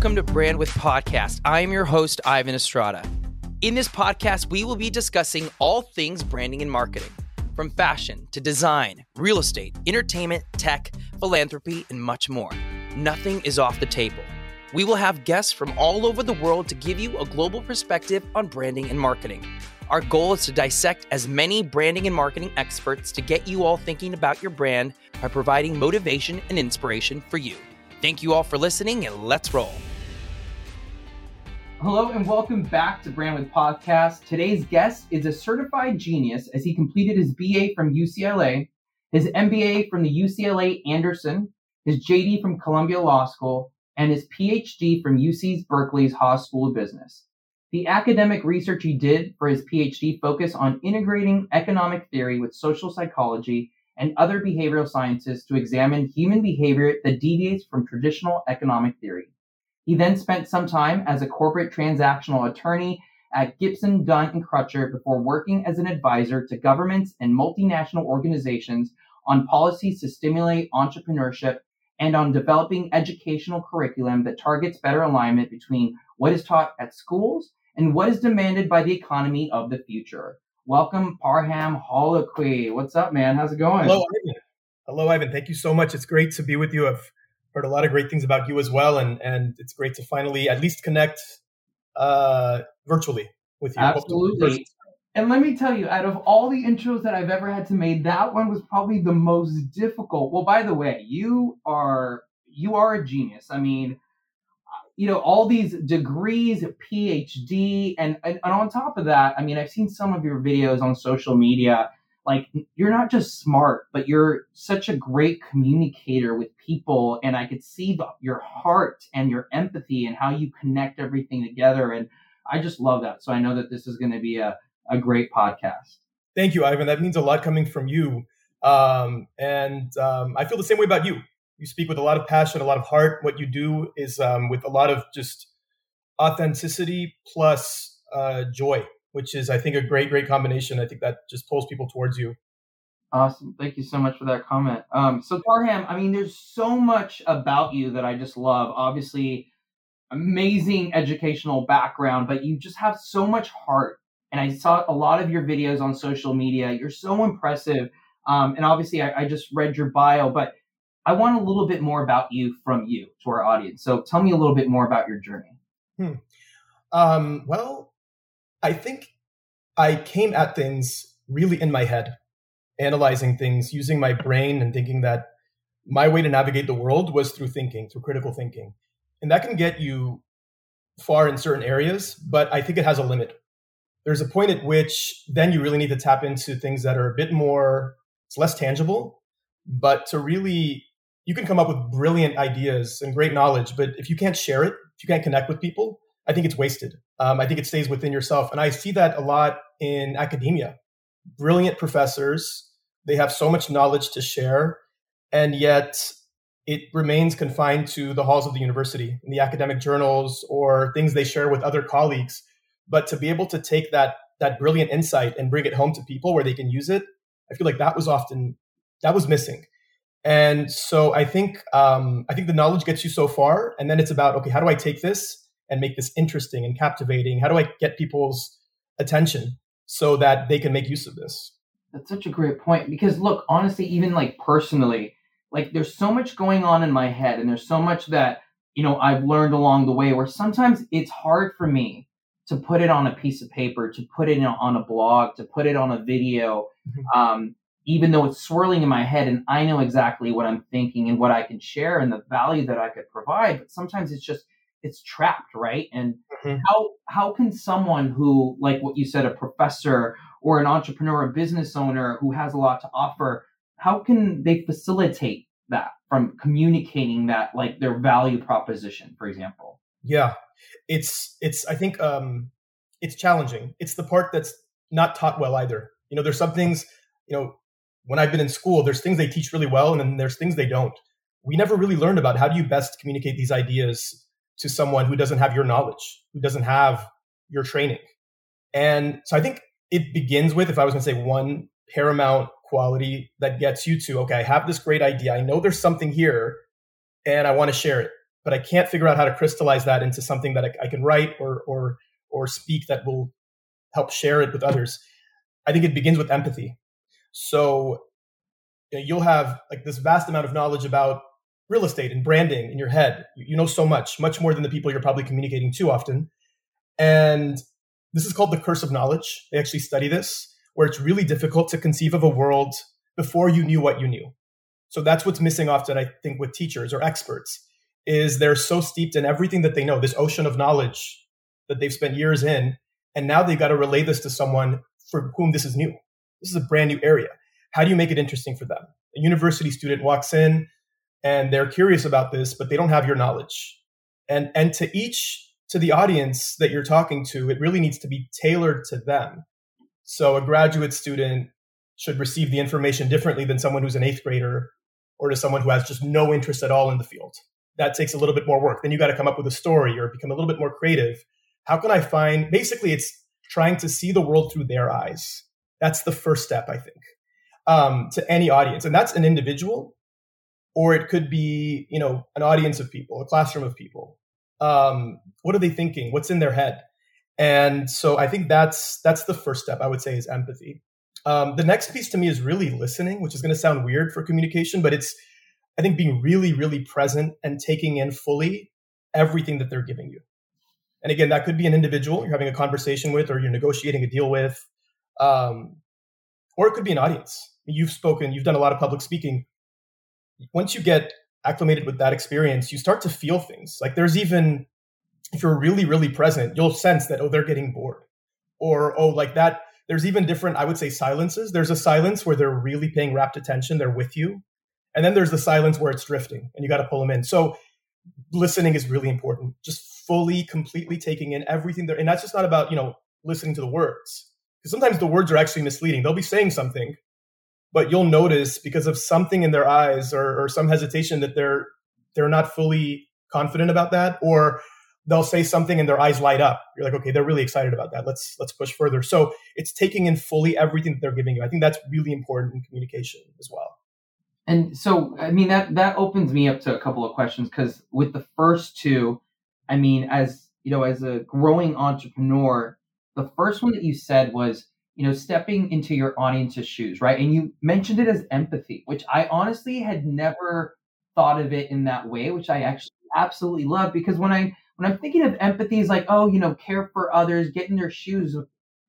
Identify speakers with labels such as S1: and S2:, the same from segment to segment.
S1: Welcome to Brand with Podcast. I am your host, Ivan Estrada. In this podcast, we will be discussing all things branding and marketing, from fashion to design, real estate, entertainment, tech, philanthropy, and much more. Nothing is off the table. We will have guests from all over the world to give you a global perspective on branding and marketing. Our goal is to dissect as many branding and marketing experts to get you all thinking about your brand by providing motivation and inspiration for you. Thank you all for listening and let's roll. Hello and welcome back to Brand with Podcast. Today's guest is a certified genius as he completed his BA from UCLA, his MBA from the UCLA Anderson, his JD from Columbia Law School, and his PhD from UC's Berkeley's Haas School of Business. The academic research he did for his PhD focused on integrating economic theory with social psychology and other behavioral sciences to examine human behavior that deviates from traditional economic theory. He then spent some time as a corporate transactional attorney at Gibson, Dunn, and Crutcher before working as an advisor to governments and multinational organizations on policies to stimulate entrepreneurship and on developing educational curriculum that targets better alignment between what is taught at schools and what is demanded by the economy of the future. Welcome, Parham Holakwi. What's up, man? How's it going?
S2: Hello, Ivan. Hello, Ivan. Thank you so much. It's great to be with you. I've heard a lot of great things about you as well, and and it's great to finally at least connect uh, virtually with you.
S1: Absolutely. And let me tell you, out of all the intros that I've ever had to make, that one was probably the most difficult. Well, by the way, you are you are a genius. I mean, you know all these degrees phd and, and, and on top of that i mean i've seen some of your videos on social media like you're not just smart but you're such a great communicator with people and i could see the, your heart and your empathy and how you connect everything together and i just love that. So i know that this is going to be a, a great podcast.
S2: Thank you ivan. That means a lot coming from you. Um, and um, i feel the same way about you. You speak with a lot of passion, a lot of heart. What you do is um, with a lot of just authenticity plus uh, joy, which is, I think, a great, great combination. I think that just pulls people towards you.
S1: Awesome. Thank you so much for that comment. Um, so, Parham, I mean, there's so much about you that I just love. Obviously, amazing educational background, but you just have so much heart. And I saw a lot of your videos on social media. You're so impressive. Um, and obviously, I, I just read your bio, but I want a little bit more about you from you to our audience. So tell me a little bit more about your journey.
S2: Hmm. Um, well, I think I came at things really in my head, analyzing things, using my brain, and thinking that my way to navigate the world was through thinking, through critical thinking. And that can get you far in certain areas, but I think it has a limit. There's a point at which then you really need to tap into things that are a bit more, it's less tangible, but to really you can come up with brilliant ideas and great knowledge, but if you can't share it, if you can't connect with people, I think it's wasted. Um, I think it stays within yourself. And I see that a lot in academia. Brilliant professors, they have so much knowledge to share, and yet it remains confined to the halls of the university, in the academic journals, or things they share with other colleagues. But to be able to take that that brilliant insight and bring it home to people where they can use it, I feel like that was often that was missing. And so I think um, I think the knowledge gets you so far, and then it's about okay, how do I take this and make this interesting and captivating? How do I get people's attention so that they can make use of this?
S1: That's such a great point because look, honestly, even like personally, like there's so much going on in my head, and there's so much that you know I've learned along the way where sometimes it's hard for me to put it on a piece of paper, to put it on a blog, to put it on a video. Mm-hmm. Um, even though it's swirling in my head and I know exactly what I'm thinking and what I can share and the value that I could provide, but sometimes it's just it's trapped, right? And mm-hmm. how how can someone who, like what you said, a professor or an entrepreneur, a business owner who has a lot to offer, how can they facilitate that from communicating that like their value proposition, for example?
S2: Yeah. It's it's I think um it's challenging. It's the part that's not taught well either. You know, there's some things, you know, when I've been in school, there's things they teach really well, and then there's things they don't. We never really learned about how do you best communicate these ideas to someone who doesn't have your knowledge, who doesn't have your training. And so I think it begins with, if I was going to say one paramount quality that gets you to, okay, I have this great idea. I know there's something here and I want to share it. but I can't figure out how to crystallize that into something that I, I can write or or or speak that will help share it with others. I think it begins with empathy. So you know, you'll have like this vast amount of knowledge about real estate and branding in your head. You know so much, much more than the people you're probably communicating to often. And this is called the curse of knowledge. They actually study this, where it's really difficult to conceive of a world before you knew what you knew. So that's what's missing often, I think, with teachers or experts, is they're so steeped in everything that they know, this ocean of knowledge that they've spent years in, and now they've got to relay this to someone for whom this is new. This is a brand new area. How do you make it interesting for them? A university student walks in and they're curious about this, but they don't have your knowledge. And and to each to the audience that you're talking to, it really needs to be tailored to them. So a graduate student should receive the information differently than someone who's an eighth grader or to someone who has just no interest at all in the field. That takes a little bit more work. Then you got to come up with a story or become a little bit more creative. How can I find basically it's trying to see the world through their eyes. That's the first step, I think, um, to any audience. And that's an individual, or it could be, you know, an audience of people, a classroom of people. Um, what are they thinking? What's in their head? And so I think that's that's the first step I would say is empathy. Um, the next piece to me is really listening, which is going to sound weird for communication, but it's I think being really, really present and taking in fully everything that they're giving you. And again, that could be an individual you're having a conversation with, or you're negotiating a deal with, um, or it could be an audience. You've spoken, you've done a lot of public speaking. Once you get acclimated with that experience, you start to feel things. Like there's even, if you're really, really present, you'll sense that, oh, they're getting bored. Or, oh, like that. There's even different, I would say, silences. There's a silence where they're really paying rapt attention, they're with you. And then there's the silence where it's drifting and you got to pull them in. So listening is really important. Just fully, completely taking in everything there. And that's just not about, you know, listening to the words. Because sometimes the words are actually misleading. They'll be saying something, but you'll notice because of something in their eyes or, or some hesitation that they're they're not fully confident about that, or they'll say something and their eyes light up. You're like, okay, they're really excited about that. Let's let's push further. So it's taking in fully everything that they're giving you. I think that's really important in communication as well.
S1: And so, I mean, that that opens me up to a couple of questions because with the first two, I mean, as you know, as a growing entrepreneur, the first one that you said was, you know, stepping into your audience's shoes, right? And you mentioned it as empathy, which I honestly had never thought of it in that way, which I mm-hmm. actually absolutely love because when I when I'm thinking of empathy is like, oh, you know, care for others, get in their shoes.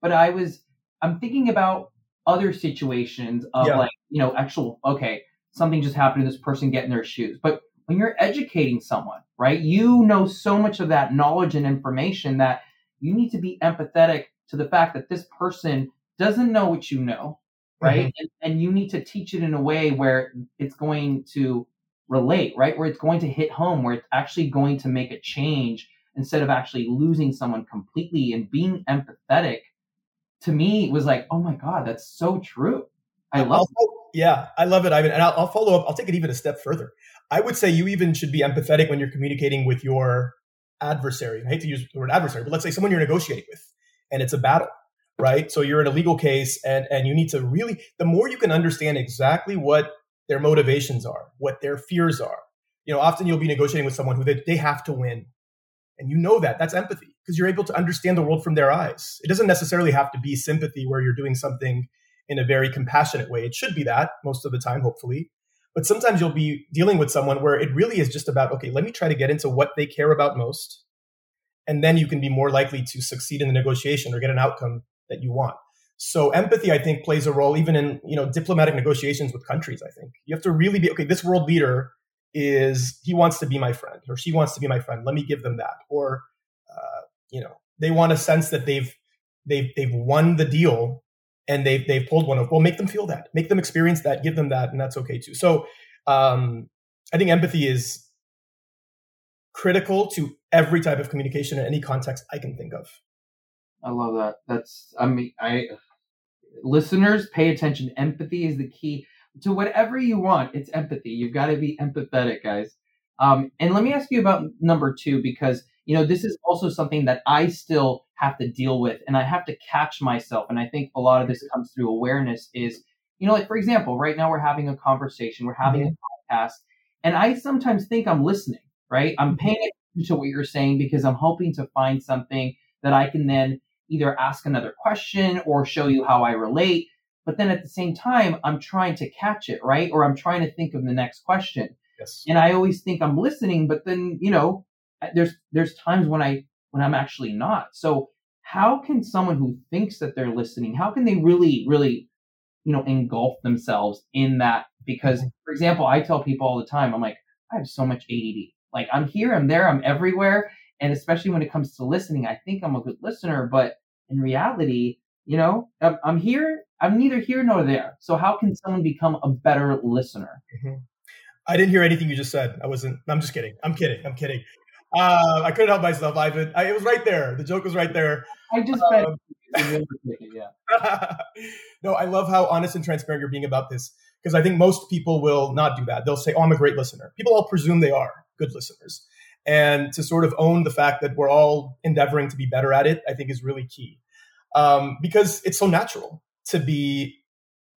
S1: But I was I'm thinking about other situations of yeah. like, you know, actual okay, something just happened to this person, get in their shoes. But when you're educating someone, right, you know so much of that knowledge and information that you need to be empathetic to the fact that this person doesn't know what you know, right? Mm-hmm. And, and you need to teach it in a way where it's going to relate, right? Where it's going to hit home, where it's actually going to make a change instead of actually losing someone completely and being empathetic to me was like, oh my God, that's so true. I love
S2: it. Yeah, I love it, Ivan. And I'll, I'll, follow up. I'll take it even a step further. I would say you even should be empathetic when you're communicating with your adversary. I hate to use the word adversary, but let's say someone you're negotiating with and it's a battle, right? So you're in a legal case and, and you need to really, the more you can understand exactly what their motivations are, what their fears are. You know, often you'll be negotiating with someone who they, they have to win. And you know that. That's empathy because you're able to understand the world from their eyes. It doesn't necessarily have to be sympathy where you're doing something in a very compassionate way. It should be that most of the time, hopefully. But sometimes you'll be dealing with someone where it really is just about, okay, let me try to get into what they care about most. And then you can be more likely to succeed in the negotiation or get an outcome that you want. So empathy, I think, plays a role even in, you know, diplomatic negotiations with countries, I think. You have to really be, okay, this world leader is, he wants to be my friend or she wants to be my friend. Let me give them that. Or, uh, you know, they want a sense that they've, they've, they've won the deal and they've they've pulled one of well make them feel that make them experience that give them that and that's okay too so um, i think empathy is critical to every type of communication in any context i can think of
S1: i love that that's i mean i listeners pay attention empathy is the key to whatever you want it's empathy you've got to be empathetic guys um, and let me ask you about number two because you know this is also something that i still have to deal with and I have to catch myself. And I think a lot of this comes through awareness is, you know, like for example, right now we're having a conversation, we're having mm-hmm. a podcast, and I sometimes think I'm listening, right? I'm paying attention to what you're saying because I'm hoping to find something that I can then either ask another question or show you how I relate. But then at the same time, I'm trying to catch it, right? Or I'm trying to think of the next question.
S2: Yes.
S1: And I always think I'm listening, but then, you know, there's there's times when I when I'm actually not. So how can someone who thinks that they're listening, how can they really, really, you know, engulf themselves in that? Because,
S2: Mm-hmm.
S1: for example, I tell people all the time, I'm like, I have so much ADD. Like I'm here, I'm there, I'm everywhere. And especially when it comes to listening, I think I'm a good listener, but in reality, you know, I'm, I'm here, I'm neither here nor there. So how can someone become a better listener?
S2: Mhm. I didn't hear anything you just said. I wasn't. I'm just kidding. I'm kidding. I'm kidding. Uh, I couldn't help myself, Ivan. I, it was right there. The joke was right there.
S1: I just
S2: Um,
S1: yeah.
S2: no, I love how honest and transparent you're being about this because I think most people will not do that. They'll say, "Oh, I'm a great listener." People all presume they are good listeners, and to sort of own the fact that we're all endeavoring to be better at it, I think is really key um, because it's so natural to be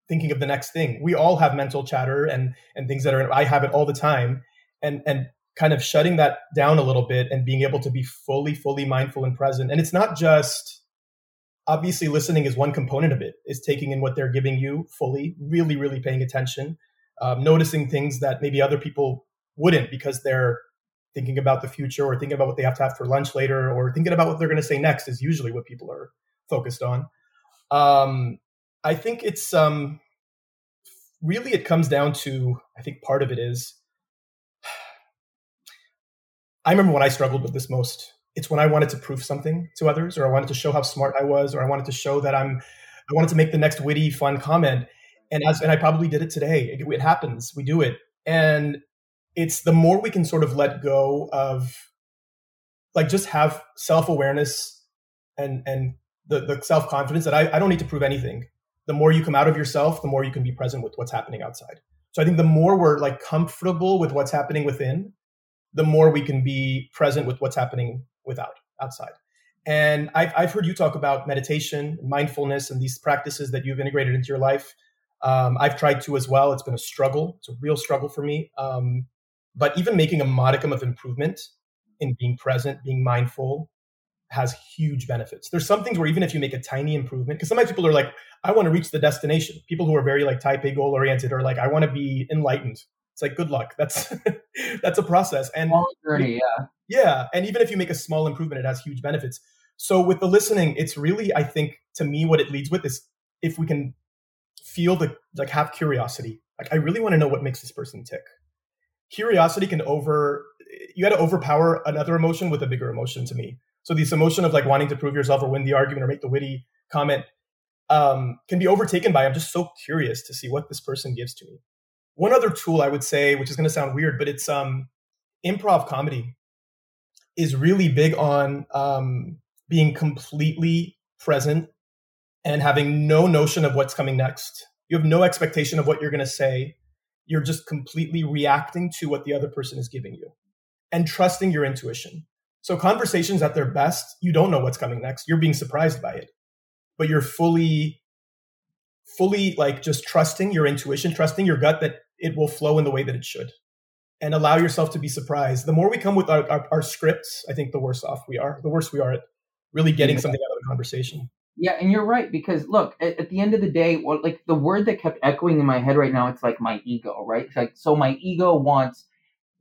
S2: thinking of the next thing. We all have mental chatter and and things that are. I have it all the time, and and kind of shutting that down a little bit and being able to be fully fully mindful and present. And it's not just obviously listening is one component of it is taking in what they're giving you fully really really paying attention um, noticing things that maybe other people wouldn't because they're thinking about the future or thinking about what they have to have for lunch later or thinking about what they're going to say next is usually what people are focused on um, i think it's um, really it comes down to i think part of it is i remember when i struggled with this most it's when I wanted to prove something to others, or I wanted to show how smart I was, or I wanted to show that I'm, I wanted to make the next witty, fun comment. And as, and I probably did it today. It, it happens. We do it. And it's the more we can sort of let go of, like, just have self awareness and, and the, the self confidence that I, I don't need to prove anything. The more you come out of yourself, the more you can be present with what's happening outside. So I think the more we're like comfortable with what's happening within, the more we can be present with what's happening without outside. And I've, I've heard you talk about meditation, mindfulness, and these practices that you've integrated into your life. Um, I've tried to as well. It's been a struggle. It's a real struggle for me. Um, but even making a modicum of improvement in being present, being mindful, has huge benefits. There's some things where even if you make a tiny improvement, because sometimes people are like, I want to reach the destination. People who are very like type A goal oriented are like, I want to be enlightened. It's like good luck. That's that's a process. And
S1: journey, yeah.
S2: yeah, and even if you make a small improvement, it has huge benefits. So with the listening, it's really, I think, to me, what it leads with is if we can feel the like have curiosity. Like I really want to know what makes this person tick. Curiosity can over you got to overpower another emotion with a bigger emotion to me. So this emotion of like wanting to prove yourself or win the argument or make the witty comment um, can be overtaken by I'm just so curious to see what this person gives to me. One other tool I would say, which is going to sound weird, but it's um, improv comedy is really big on um, being completely present and having no notion of what's coming next. You have no expectation of what you're going to say. You're just completely reacting to what the other person is giving you and trusting your intuition. So, conversations at their best, you don't know what's coming next. You're being surprised by it, but you're fully, fully like just trusting your intuition, trusting your gut that it will flow in the way that it should and allow yourself to be surprised. The more we come with our, our, our, scripts, I think the worse off we are. The worse we are at really getting something out of the conversation.
S1: Yeah, and you're right because look, at, at, the end of the day, what like the word that kept echoing in my head right now, it's like my ego, right? It's like so my ego wants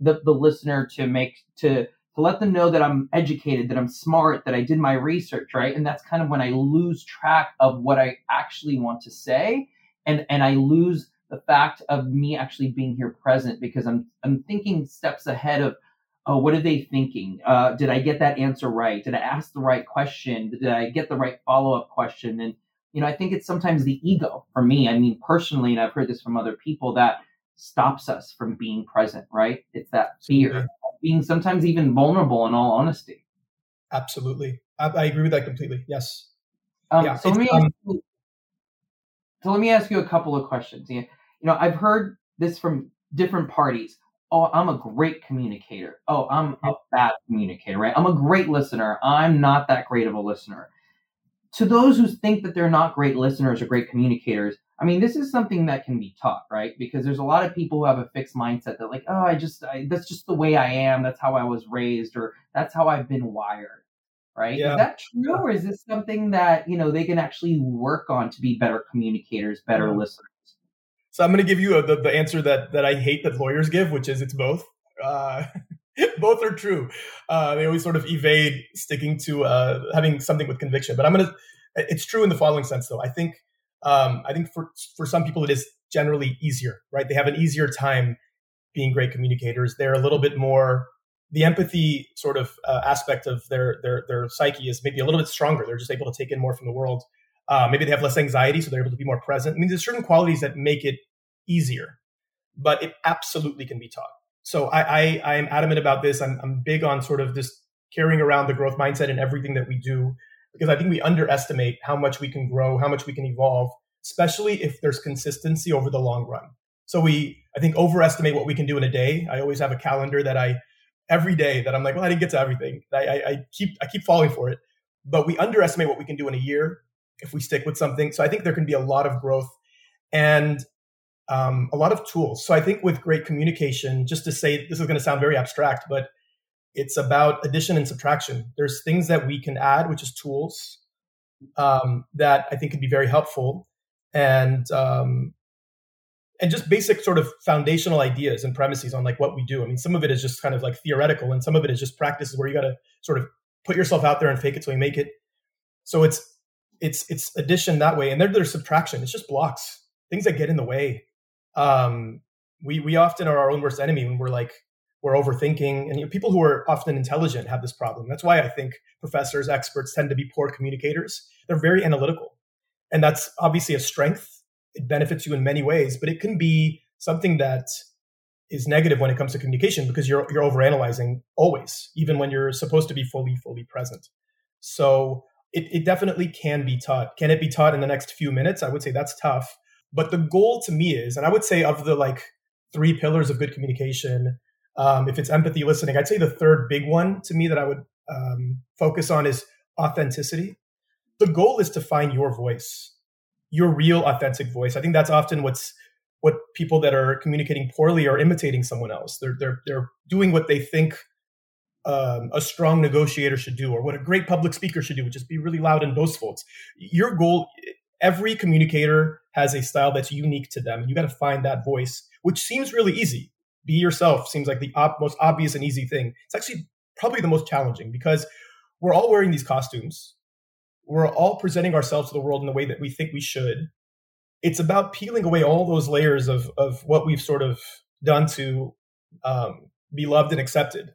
S1: the the listener to make to to let them know that I'm educated, that I'm smart, that I did my research, right? And that's kind of when I lose track of what I actually want to say, and and I lose the fact of me actually being here present because I'm I'm thinking steps ahead of oh what are they thinking? Uh, did I get that answer right? Did I ask the right question? Did I get the right follow up question? And you know I think it's sometimes the ego for me. I mean personally and I've heard this from other people that stops us from being present right? It's that fear yeah. being sometimes even vulnerable in all honesty.
S2: Absolutely. I, I agree with that completely. Yes.
S1: Um, yeah, so let me um, you, so let me ask you a couple of questions. You know i've heard this from different parties oh i'm a great communicator oh i'm a bad communicator right i'm a great listener i'm not that great of a listener to those who think that they're not great listeners or great communicators I mean, this is something that can be taught, right? Because there's a lot of people who have a fixed mindset that, like, oh, I just, I, that's just the way I am. That's how I was raised, or that's how I've been wired, right? Yeah. Is that true, yeah. or is this something that, you know, they can actually work on to be better communicators, better mm-hmm. listeners?
S2: So I'm going to give you a, the, the answer that, that I hate that lawyers give, which is it's both. Uh, both are true. Uh, they always sort of evade sticking to uh, having something with conviction. But I'm going to, it's true in the following sense, though. I think um, I think for for some people it is generally easier, right? They have an easier time being great communicators. They're a little bit more the empathy sort of uh, aspect of their their their psyche is maybe a little bit stronger. They're just able to take in more from the world. Uh, maybe they have less anxiety, so they're able to be more present. I mean, there's certain qualities that make it easier, but it absolutely can be taught. So I I, am adamant about this. I'm, I'm big on sort of just carrying around the growth mindset in everything that we do because I think we underestimate how much we can grow, how much we can evolve, especially if there's consistency over the long run. So we, I think, overestimate what we can do in a day. I always have a calendar that I, every day that I'm like, well, I didn't get to everything. I, I, I keep, I keep falling for it. But we underestimate what we can do in a year if we stick with something. So I think there can be a lot of growth and um, a lot of tools. So I think with great communication, just to say this is going to sound very abstract, but it's about addition and subtraction. There's things that we can add, which is tools um, that I think can be very helpful, and um, and just basic sort of foundational ideas and premises on like what we do. I mean, some of it is just kind of like theoretical, and some of it is just practices where you got to sort of put yourself out there and fake it till you make it. So it's it's it's addition that way, and then there's subtraction. It's just blocks, things that get in the way. Um, we we often are our own worst enemy when we're like we're overthinking and you know, people who are often intelligent have this problem that's why i think professors experts tend to be poor communicators they're very analytical and that's obviously a strength it benefits you in many ways but it can be something that is negative when it comes to communication because you're you're overanalyzing always even when you're supposed to be fully fully present so it, it definitely can be taught can it be taught in the next few minutes i would say that's tough but the goal to me is and i would say of the like three pillars of good communication um, if it's empathy listening, I'd say the third big one to me that I would um, focus on is authenticity. The goal is to find your voice, your real authentic voice. I think that's often what's what people that are communicating poorly are imitating someone else. They're they're they're doing what they think um, a strong negotiator should do, or what a great public speaker should do, which is be really loud and boastful. It's, your goal. Every communicator has a style that's unique to them. You got to find that voice, which seems really easy be yourself seems like the op- most obvious and easy thing. It's actually probably the most challenging because we're all wearing these costumes. We're all presenting ourselves to the world in the way that we think we should. It's about peeling away all those layers of, of what we've sort of done to um, be loved and accepted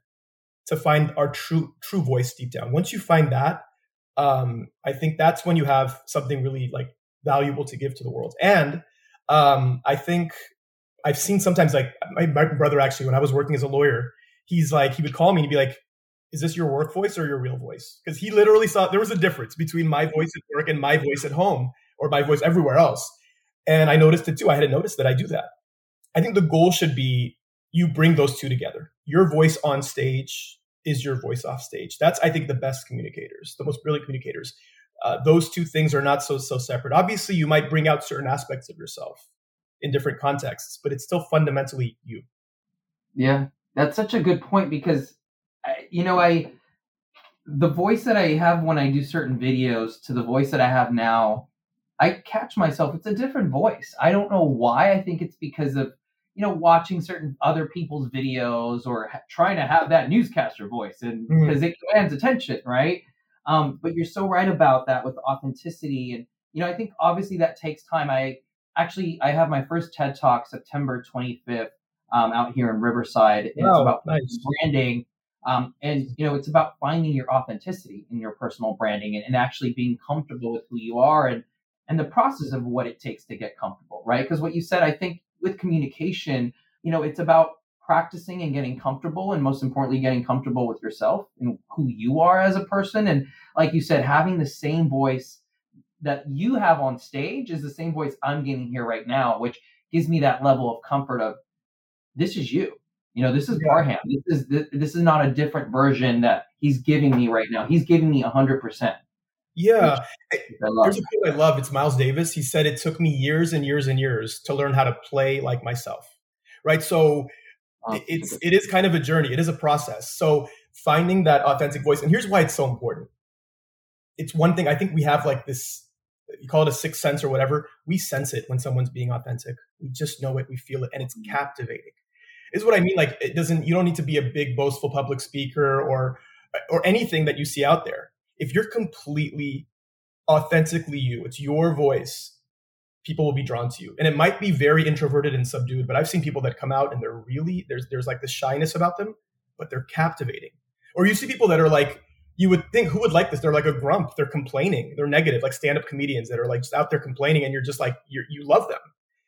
S2: to find our true true voice deep down. Once you find that, um, I think that's when you have something really like valuable to give to the world. And um, I think I've seen sometimes like my, my brother actually when I was working as a lawyer, he's like he would call me and be like, "Is this your work voice or your real voice?" Because he literally saw there was a difference between my voice at work and my voice at home or my voice everywhere else. And I noticed it too. I hadn't noticed that I do that. I think the goal should be you bring those two together. Your voice on stage is your voice off stage. That's I think the best communicators, the most brilliant communicators. Uh, those two things are not so so separate. Obviously, you might bring out certain aspects of yourself in different contexts, but it's still fundamentally you.
S1: Yeah, that's such a good point because, you know, I, the voice that I have when I do certain videos to the voice that I have now, I catch myself. It's a different voice. I don't know why. I think it's because of, you know, watching certain other people's videos or ha- trying to have that newscaster voice and because mm. it commands attention, right? Um, but you're so right about that with authenticity. And, you know, I think obviously that takes time. I, actually, I have my first TED Talk September 25th um, out here in Riverside. It's oh, about nice. branding. Um, and you know, it's about finding your authenticity in your personal branding and, and, actually being comfortable with who you are and and the process of what it takes to get comfortable, right? Because what you said, I think with communication, you know, it's about practicing and getting comfortable and most importantly getting comfortable with yourself and who you are as a person and like you said having the same voice that you have on stage is the same voice I'm getting here right now, which gives me that level of comfort of this is you. You know, this is yeah. Parham. This is this, this is not a different version that he's giving me right now. He's giving me hundred percent.
S2: Yeah. There's a quote I love. It's Miles Davis. He said, It took me years and years and years to learn how to play like myself. Right. So it's it is kind of a journey. It is a process. So finding that authentic voice, and here's why it's so important. It's one thing I think we have like this you call it a sixth sense or whatever. We sense it when someone's being authentic. We just know it, we feel it, and it's mm-hmm. captivating. Is what I mean. Like it doesn't you don't need to be a big boastful public speaker or or anything that you see out there. If you're completely authentically you, it's your voice, people will be drawn to you. And it might be very introverted and subdued, but I've seen people that come out and they're really there's there's like the shyness about them, but they're captivating. Or you see people that are like you would think who would like this? They're like a grump. They're complaining. They're negative, like stand-up comedians that are like just out there complaining, and you're just like you you love them,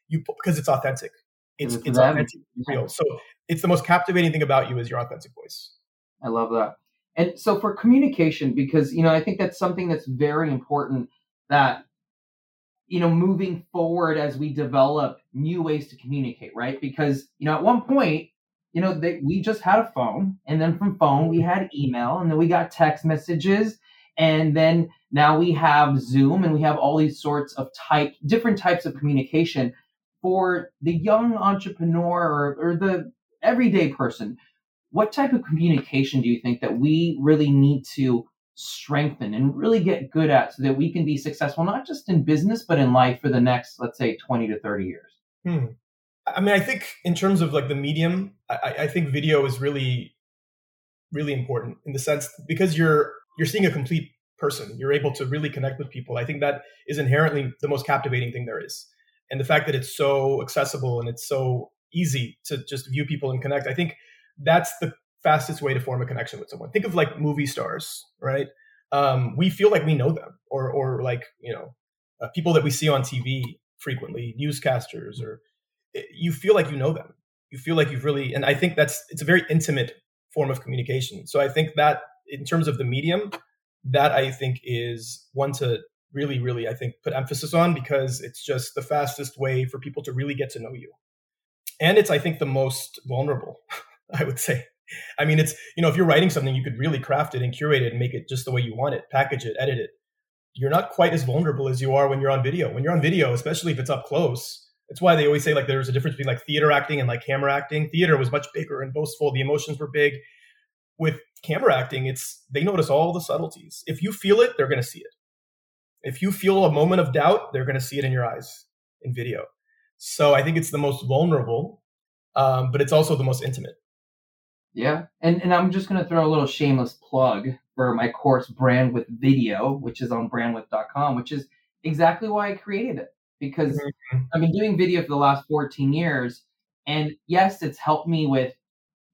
S2: you because it's authentic. It's it's, it's authentic, real. So it's the most captivating thing about you is your authentic voice.
S1: I love that. And so for communication, because you know, I think that's something that's very important that you know, moving forward as we develop new ways to communicate, right? Because you know, at one point, you know, we just had a phone, and then from phone we had email, and then we got text messages, and then now we have Zoom, and we have all these sorts of type, different types of communication for the young entrepreneur or, or the everyday person what type of communication do you think that we really need to strengthen and really get good at so that we can be successful not just in business but in life for the next let's say 20 to 30 years
S2: hmm. i mean i think in terms of like the medium I, I think video is really really important in the sense because you're you're seeing a complete person you're able to really connect with people i think that is inherently the most captivating thing there is and the fact that it's so accessible and it's so easy to just view people and connect i think that's the fastest way to form a connection with someone. Think of like movie stars, right? Um, we feel like we know them, or or like you know, uh, people that we see on TV frequently, newscasters, or eh, you feel like you know them. You feel like you've really, and I think that's it's a very intimate form of communication. So I think that in terms of the medium, that I think is one to really, really, I think put emphasis on because it's just the fastest way for people to really get to know you. And it's, I think, the most vulnerable. I would say. I mean, it's, you know, if you're writing something, you could really craft it and curate it and make it just the way you want it, package it, edit it. You're not quite as vulnerable as you are when you're on video. When you're on video, especially if it's up close, it's why they always say like there's a difference between like theater acting and like camera acting. Theater was much bigger and boastful. The emotions were big. With camera acting, it's they notice all the subtleties. If you feel it, they're going to see it. If you feel a moment of doubt, they're going to see it in your eyes in video. So I think it's the most vulnerable, um, but it's also the most intimate.
S1: Yeah. And and I'm just gonna throw a little shameless plug for my course Brand with Video, which is on brandwidth.com, which is exactly why I created it. Because mm-hmm. I've been doing video for the last 14 years. And yes, it's helped me with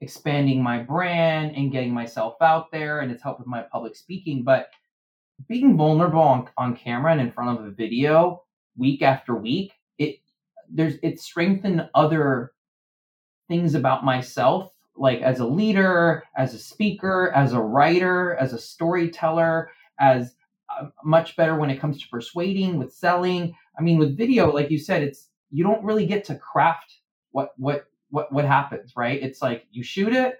S1: expanding my brand and getting myself out there, and it's helped with my public speaking. But being vulnerable on, on camera and in front of a video week after week, it there's it strengthened other things about myself like as a leader, as a speaker, as a writer, as a storyteller, as uh, much better when it comes to persuading with selling. I mean, with video, like you said, it's you don't really get to craft what what what what happens, right? It's like you shoot it.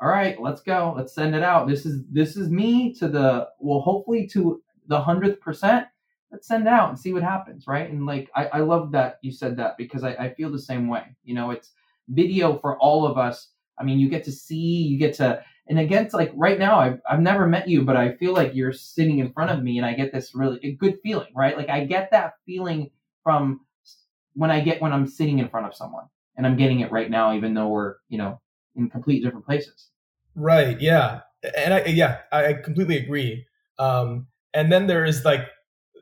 S1: All right, let's go. Let's send it out. This is this is me to the well, hopefully to the hundredth percent. Let's send it out and see what happens, right? And like I, I love that you said that because I, I feel the same way. You know, it's video for all of us I mean, you get to see, you get to, and again, it's like right now, I've, I've never met you, but I feel like you're sitting in front of me and I get this really good feeling, right? Like I get that feeling from when I get when I'm sitting in front of someone and I'm getting it right now, even though we're, you know, in completely different places.
S2: Right. Yeah. And I, yeah, I completely agree. Um, and then there is like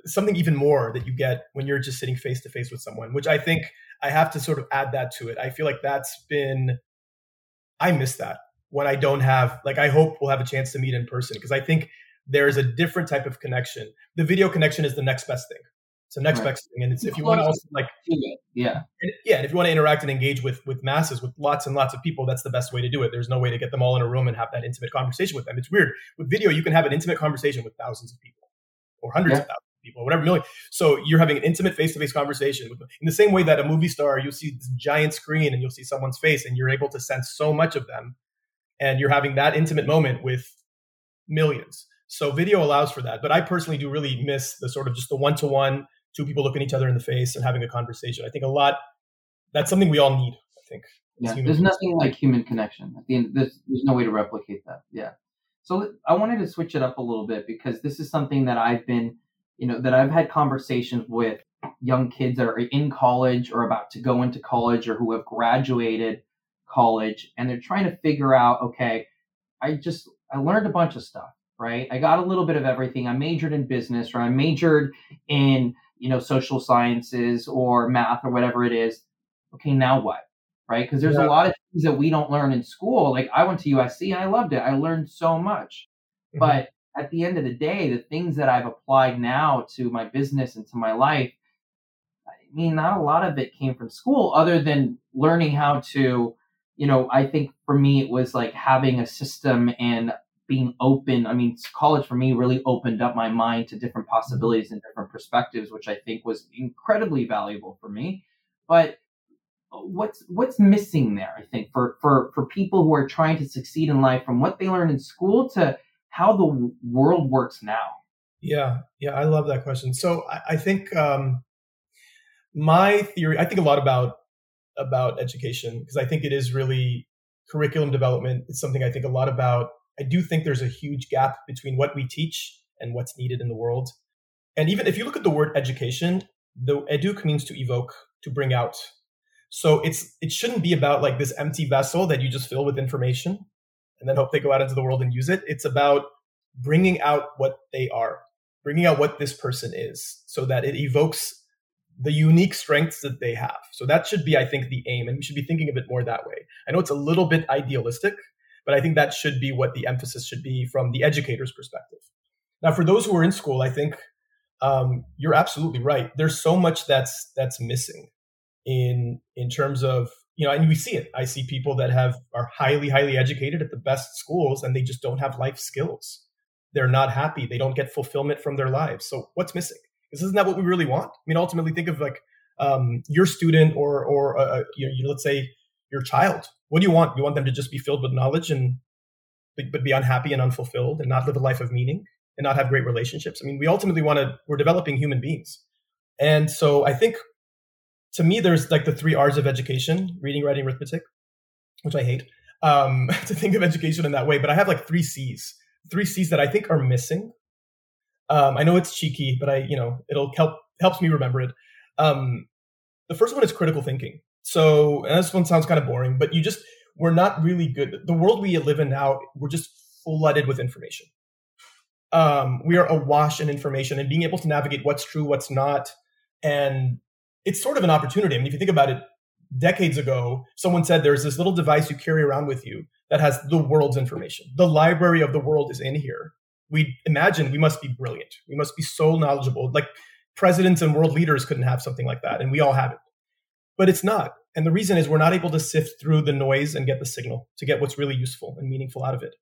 S2: something even more that you get when you're just sitting face to face with someone, which I think I have to sort of add that to it. I feel like that's been I miss that when I don't have like I hope we'll have a chance to meet in person because I think there is a different type of connection. The video connection is the next best thing. It's the next right. best thing, and it's if you want to also like
S1: yeah
S2: and, yeah, and if you want to interact and engage with with masses with lots and lots of people, that's the best way to do it. There's no way to get them all in a room and have that intimate conversation with them. It's weird with video. You can have an intimate conversation with thousands of people or hundreds yeah. of thousands people, whatever million. So you're having an intimate face-to-face conversation with. In the same way that a movie star, you'll see this giant screen and you'll see someone's face and you're able to sense so much of them. And you're having that intimate moment with millions. So video allows for that. But I personally do really miss the sort of just the one to one, two people looking each other in the face and having a conversation. I think a lot, that's something we all need, I think.
S1: Yeah, there's nothing like human connection. At the end, there's, there's no way to replicate that. Yeah. So I wanted to switch it up a little bit because this is something that I've been, you know, that I've had conversations with young kids that are in college or about to go into college or who have graduated college and they're trying to figure out, okay, I just I learned a bunch of stuff, right? I got a little bit of everything. I majored in business or I majored in, you know, social sciences or math or whatever it is. Okay, now what? Right? Because there's yeah. a lot of things that we don't learn in school. Like I went to USC and I loved it. I learned so much. Mm-hmm. But at the end of the day, the things that I've applied now to my business and to my life, I mean, not a lot of it came from school other than learning how to you know, I think for me, it was like having a system and being open. I mean, college for me really opened up my mind to different mm-hmm. possibilities and different perspectives, which I think was incredibly valuable for me. But uh, what's what's missing there? I think for for for people who are trying to succeed in life, from what they learn in school to how the world works now.
S2: Yeah, yeah, I love that question. So I, I think um, my theory. I think a lot about about education because I think it is really curriculum development. It's something I think a lot about. I do think there's a huge gap between what we teach and what's needed in the world. And even if you look at the word education, the eduk means to evoke, to bring out. So it's it shouldn't be about like this empty vessel that you just fill with information and then hope they go out into the world and use it. It's about bringing out what they are, bringing out what this person is so that it evokes the unique strengths that they have. So that should be, I think, the aim, and we should be thinking of it more that way. I know it's a little bit idealistic, but I think that should be what the emphasis should be from the educator's perspective. Now, for those who are in school, I think um, you're absolutely right. There's so much that's that's missing in in terms of you know, and we see it. I see people that have are highly highly educated at the best schools, and they just don't have life skills. They're not happy. They don't get fulfillment from their lives. So what's missing? Because isn't that what we really want? I mean, ultimately, think of like um, your student or or uh, uh, you, let's say your child. What do you want? You want them to just be filled with knowledge and but be unhappy and unfulfilled and not live a life of meaning and not have great relationships. I mean, we ultimately want to. We're developing human beings, and so I think to me, there's like the three R's of education: reading, writing, arithmetic, which I hate um, to think of education in that way. But I have like three C's, three C's that I think are missing um, I know it's cheeky, but I, you know, it'll help helps me remember it. Um, the first one is critical thinking. So and this one sounds kind of boring, but you just we're not really good. The world we live in now, we're just flooded with information. Um, we are awash in information and being able to navigate what's true, what's not, and it's sort of an opportunity. I mean, if you think about it, decades ago, someone said there's this little device you carry around with you that has the world's information. The library of the world is in here we imagine we must be brilliant. We must be so knowledgeable. Like presidents and world leaders couldn't have something like that, and we all have it. But it's not. And the reason is we're not able to sift through the noise and get the signal to get what's really useful and meaningful out of it.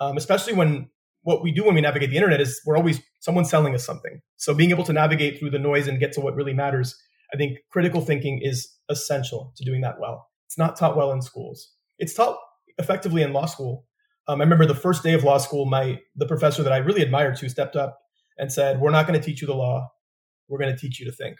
S2: Um, especially when what we do when we navigate the internet is we're always someone selling us something. So being able to navigate through the noise and get to what really matters, I think critical thinking is essential to doing that well. It's not taught well in schools. It's taught effectively in law school, um, I remember the first day of law school, my the professor that I really admired to stepped up and said, "We're not going to teach you the law. We're going to teach you to think."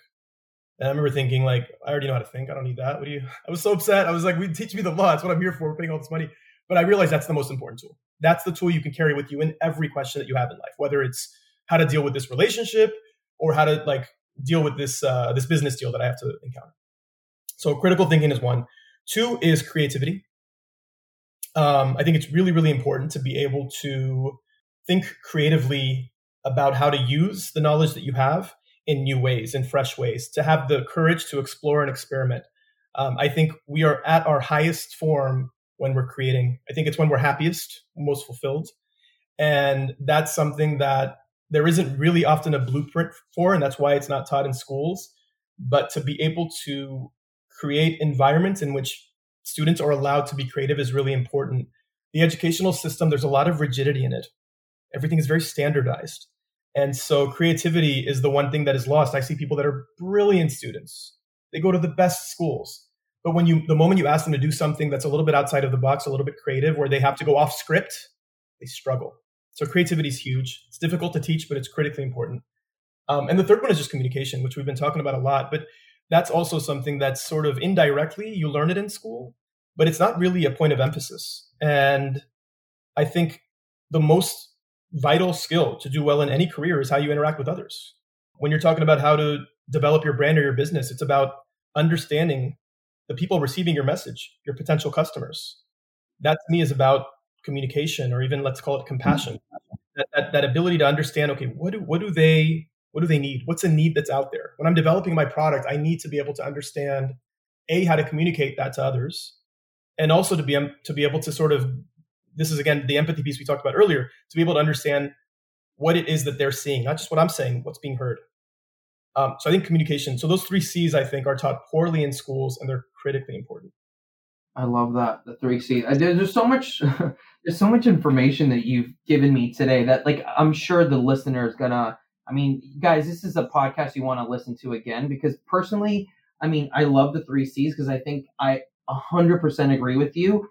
S2: And I remember thinking, like, I already know how to think. I don't need that. What do you? I was so upset. I was like, "We teach me the law. That's what I'm here for. We're paying all this money." But I realized that's the most important tool. That's the tool you can carry with you in every question that you have in life, whether it's how to deal with this relationship or how to like deal with this uh, this business deal that I have to encounter. So critical thinking is one. Two is creativity um, I think it's really, really important to be able to think creatively about how to use the knowledge that you have in new ways, in fresh ways, to have the courage to explore and experiment. Um, I think we are at our highest form when we're creating. I think it's when we're happiest, most fulfilled. And that's something that there isn't really often a blueprint for, and that's why it's not taught in schools. But to be able to create environments in which students are allowed to be creative is really important. The educational system, there's a lot of rigidity in it. Everything is very standardized. And so creativity is the one thing that is lost. I see people that are brilliant students. They go to the best schools. But when you the moment you ask them to do something that's a little bit outside of the box, a little bit creative, where they have to go off script, they struggle. So creativity is huge. It's difficult to teach, but it's critically important. Um, and the third one is just communication, which we've been talking about a lot. But that's also something that's sort of indirectly you learn it in school, but it's not really a point of emphasis. And I think the most vital skill to do well in any career is how you interact with others. When you're talking about how to develop your brand or your business, it's about understanding the people receiving your message, your potential customers. That to me is about communication or even let's call it compassion. That, that, that ability to understand, okay, what do, what do they, what do they need? What's a need that's out there? When I'm developing my product, I need to be able to understand a how to communicate that to others, and also to be to be able to sort of this is again the empathy piece we talked about earlier to be able to understand what it is that they're seeing, not just what I'm saying, what's being heard. Um, so I think communication. So those three C's I think are taught poorly in schools, and they're critically important.
S1: I love that the three C's. Uh, there's so much, there's so much information that you've given me today that like I'm sure the listener is gonna. I mean, guys, this is a podcast you want to listen to again because personally, I mean, I love the three C's because I think I 100% agree with you.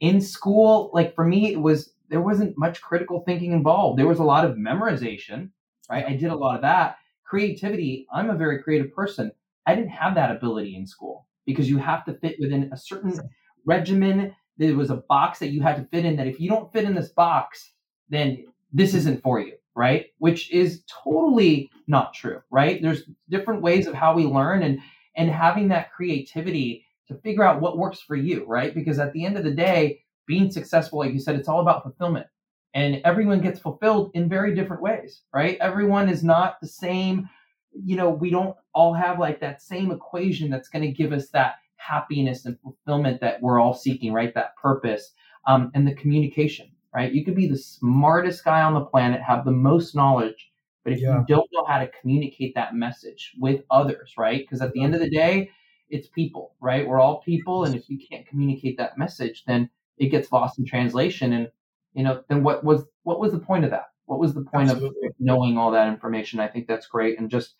S1: In school, like for me, it was there wasn't much critical thinking involved. There was a lot of memorization, right? I did a lot of that. Creativity, I'm a very creative person. I didn't have that ability in school because you have to fit within a certain regimen. There was a box that you had to fit in that if you don't fit in this box, then this isn't for you, right? Which is totally not true, right? There's different ways of how we learn and and having that creativity to figure out what works for you, right? Because at the end of the day, being successful, like you said, it's all about fulfillment. And everyone gets fulfilled in very different ways, right? Everyone is not the same. You know, we don't all have like that same equation that's going to give us that happiness and fulfillment that we're all seeking, right? That purpose um, and the communication, right? You could be the smartest guy on the planet, have the most knowledge, but if yeah. you don't know how to communicate that message with others, right? Because at the end of the day, it's people, right? We're all people, and if you can't communicate that message, then it gets lost in translation. And you know, then what was what was the point of that? What was the point Absolutely. of knowing all that information? I think that's great, and just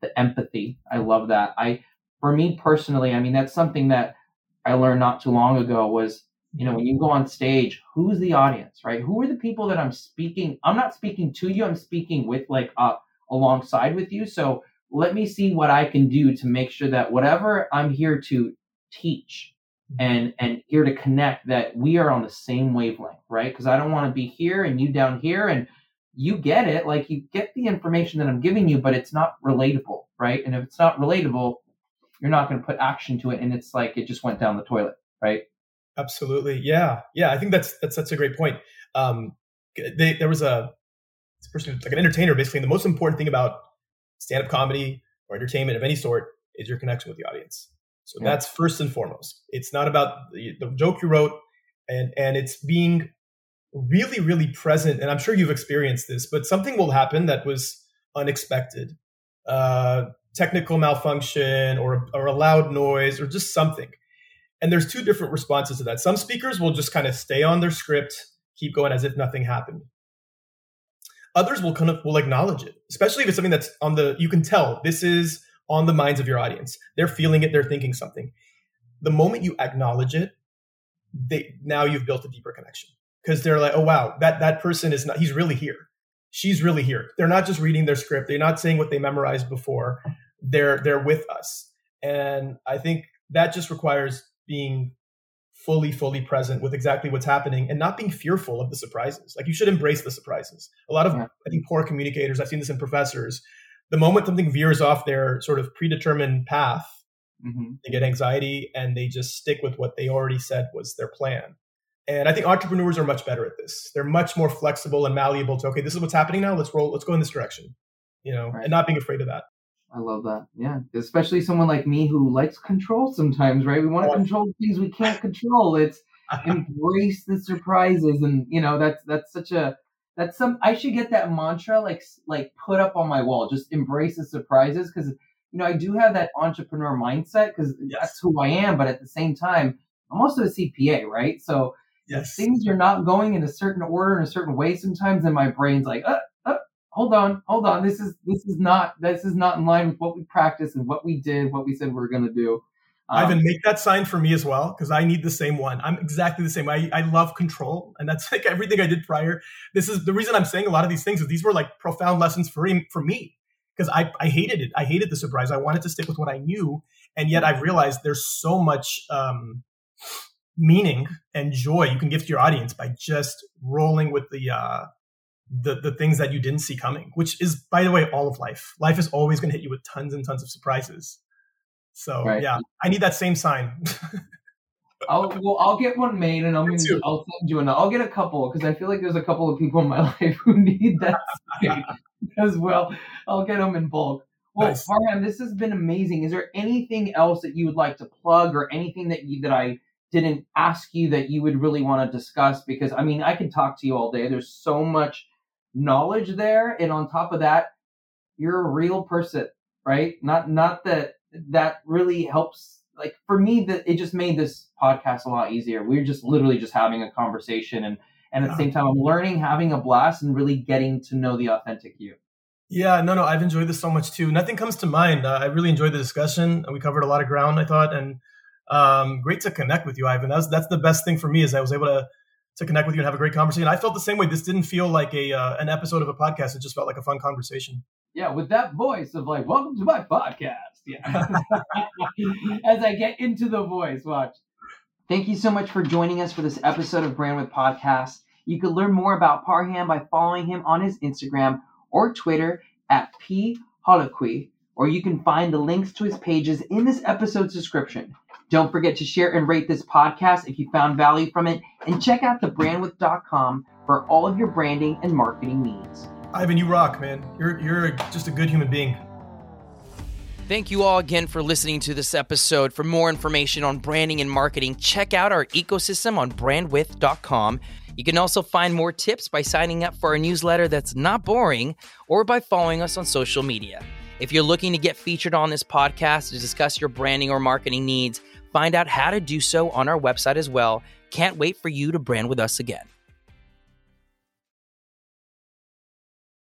S1: the empathy. I love that. I, for me personally, I mean, that's something that I learned not too long ago. Was you know, when you go on stage, who's the audience, right? Who are the people that I'm speaking? I'm not speaking to you. I'm speaking with like uh, alongside with you. So let me see what I can do to make sure that whatever I'm here to teach and and here to connect that we are on the same wavelength right because i don't want to be here and you down here and you get it like you get the information that i'm giving you but it's not relatable right? And if it's not relatable you're not going to put action to it and it's like it just went down the toilet right?
S2: Absolutely. Yeah. Yeah i think that's that's that's a great point. Um they, there was a person like an entertainer basically the most important thing about stand-up comedy or entertainment of any sort is your connection with the audience. So yeah. that's first and foremost. It's not about the, the joke you wrote, and and it's being really really present. And I'm sure you've experienced this, but something will happen that was unexpected. Uh, technical malfunction or, or a loud noise or just something. And there's two different responses to that. Some speakers will just kind of stay on their script, keep going as if nothing happened. Others will kind of will acknowledge it, especially if it's something that's on the you can tell this is on the minds of your audience. They're feeling it, they're thinking something. The moment you acknowledge it, they now you've built a deeper connection because they're like, oh wow, that that person is not he's really here. She's really here. They're not just reading their script. They're not saying what they memorized before. They're they're with us. And I think that just requires being fully fully present with exactly what's happening and not being fearful of the surprises like you should embrace the surprises a lot of yeah. i think poor communicators i've seen this in professors the moment something veers off their sort of predetermined path, mm-hmm. they get anxiety and they just stick with what they already said was their plan. And I think entrepreneurs are much better at this. They're much more flexible and malleable to okay, this is what's happening now. Let's roll. Let's go in this direction. You know, right. and not being afraid of that.
S1: I love that. Yeah, especially someone like me who likes control sometimes. Right? We want to control things we can't control. It's embrace the surprises, and you know that's that's such a that's some. I should get that mantra like like put up on my wall. Just embrace the surprises because you know I do have that entrepreneur mindset because yes. that's who I am. But at the same time, I'm also a CPA, right? So yes. things are not going in a certain order in a certain way sometimes, and my brain's like, uh, uh, hold on, hold on. This is this is not this is not in line with what we practiced and what we did, what we said we are going to do.
S2: Um, Ivan, make that sign for me as well because I need the same one. I'm exactly the same. I, I love control, and that's like everything I did prior. This is the reason I'm saying a lot of these things. Is these were like profound lessons for him, for me because I I hated it. I hated the surprise. I wanted to stick with what I knew, and yet I've realized there's so much um, meaning and joy you can give to your audience by just rolling with the uh, the the things that you didn't see coming. Which is, by the way, all of life. Life is always going to hit you with tons and tons of surprises. So right. yeah, I need that same sign.
S1: I'll well, I'll get one made, and I'm gonna I'll send you another. I'll get a couple because I feel like there's a couple of people in my life who need that as well. I'll get them in bulk. Well, nice. Parham, this has been amazing. Is there anything else that you would like to plug, or anything that you that I didn't ask you that you would really want to discuss? Because I mean, I can talk to you all day. There's so much knowledge there, and on top of that, you're a real person, right? Not not that that really helps like for me that it just made this podcast a lot easier we're just literally just having a conversation and and at the same time i'm learning having a blast and really getting to know the authentic you
S2: yeah no no i've enjoyed this so much too nothing comes to mind uh, i really enjoyed the discussion we covered a lot of ground i thought and um, great to connect with you ivan that's that's the best thing for me is i was able to to connect with you and have a great conversation i felt the same way this didn't feel like a uh, an episode of a podcast it just felt like a fun conversation
S1: yeah, with that voice of like, welcome to my podcast. Yeah. As I get into the voice, watch. Thank you so much for joining us for this episode of Brand with Podcast. You can learn more about Parham by following him on his Instagram or Twitter at pholoquy, or you can find the links to his pages in this episode's description. Don't forget to share and rate this podcast if you found value from it, and check out thebrandwith.com for all of your branding and marketing needs.
S2: Ivan, you rock, man. You're you're just a good human being.
S3: Thank you all again for listening to this episode. For more information on branding and marketing, check out our ecosystem on brandwith.com. You can also find more tips by signing up for our newsletter that's not boring or by following us on social media. If you're looking to get featured on this podcast to discuss your branding or marketing needs, find out how to do so on our website as well. Can't wait for you to brand with us again.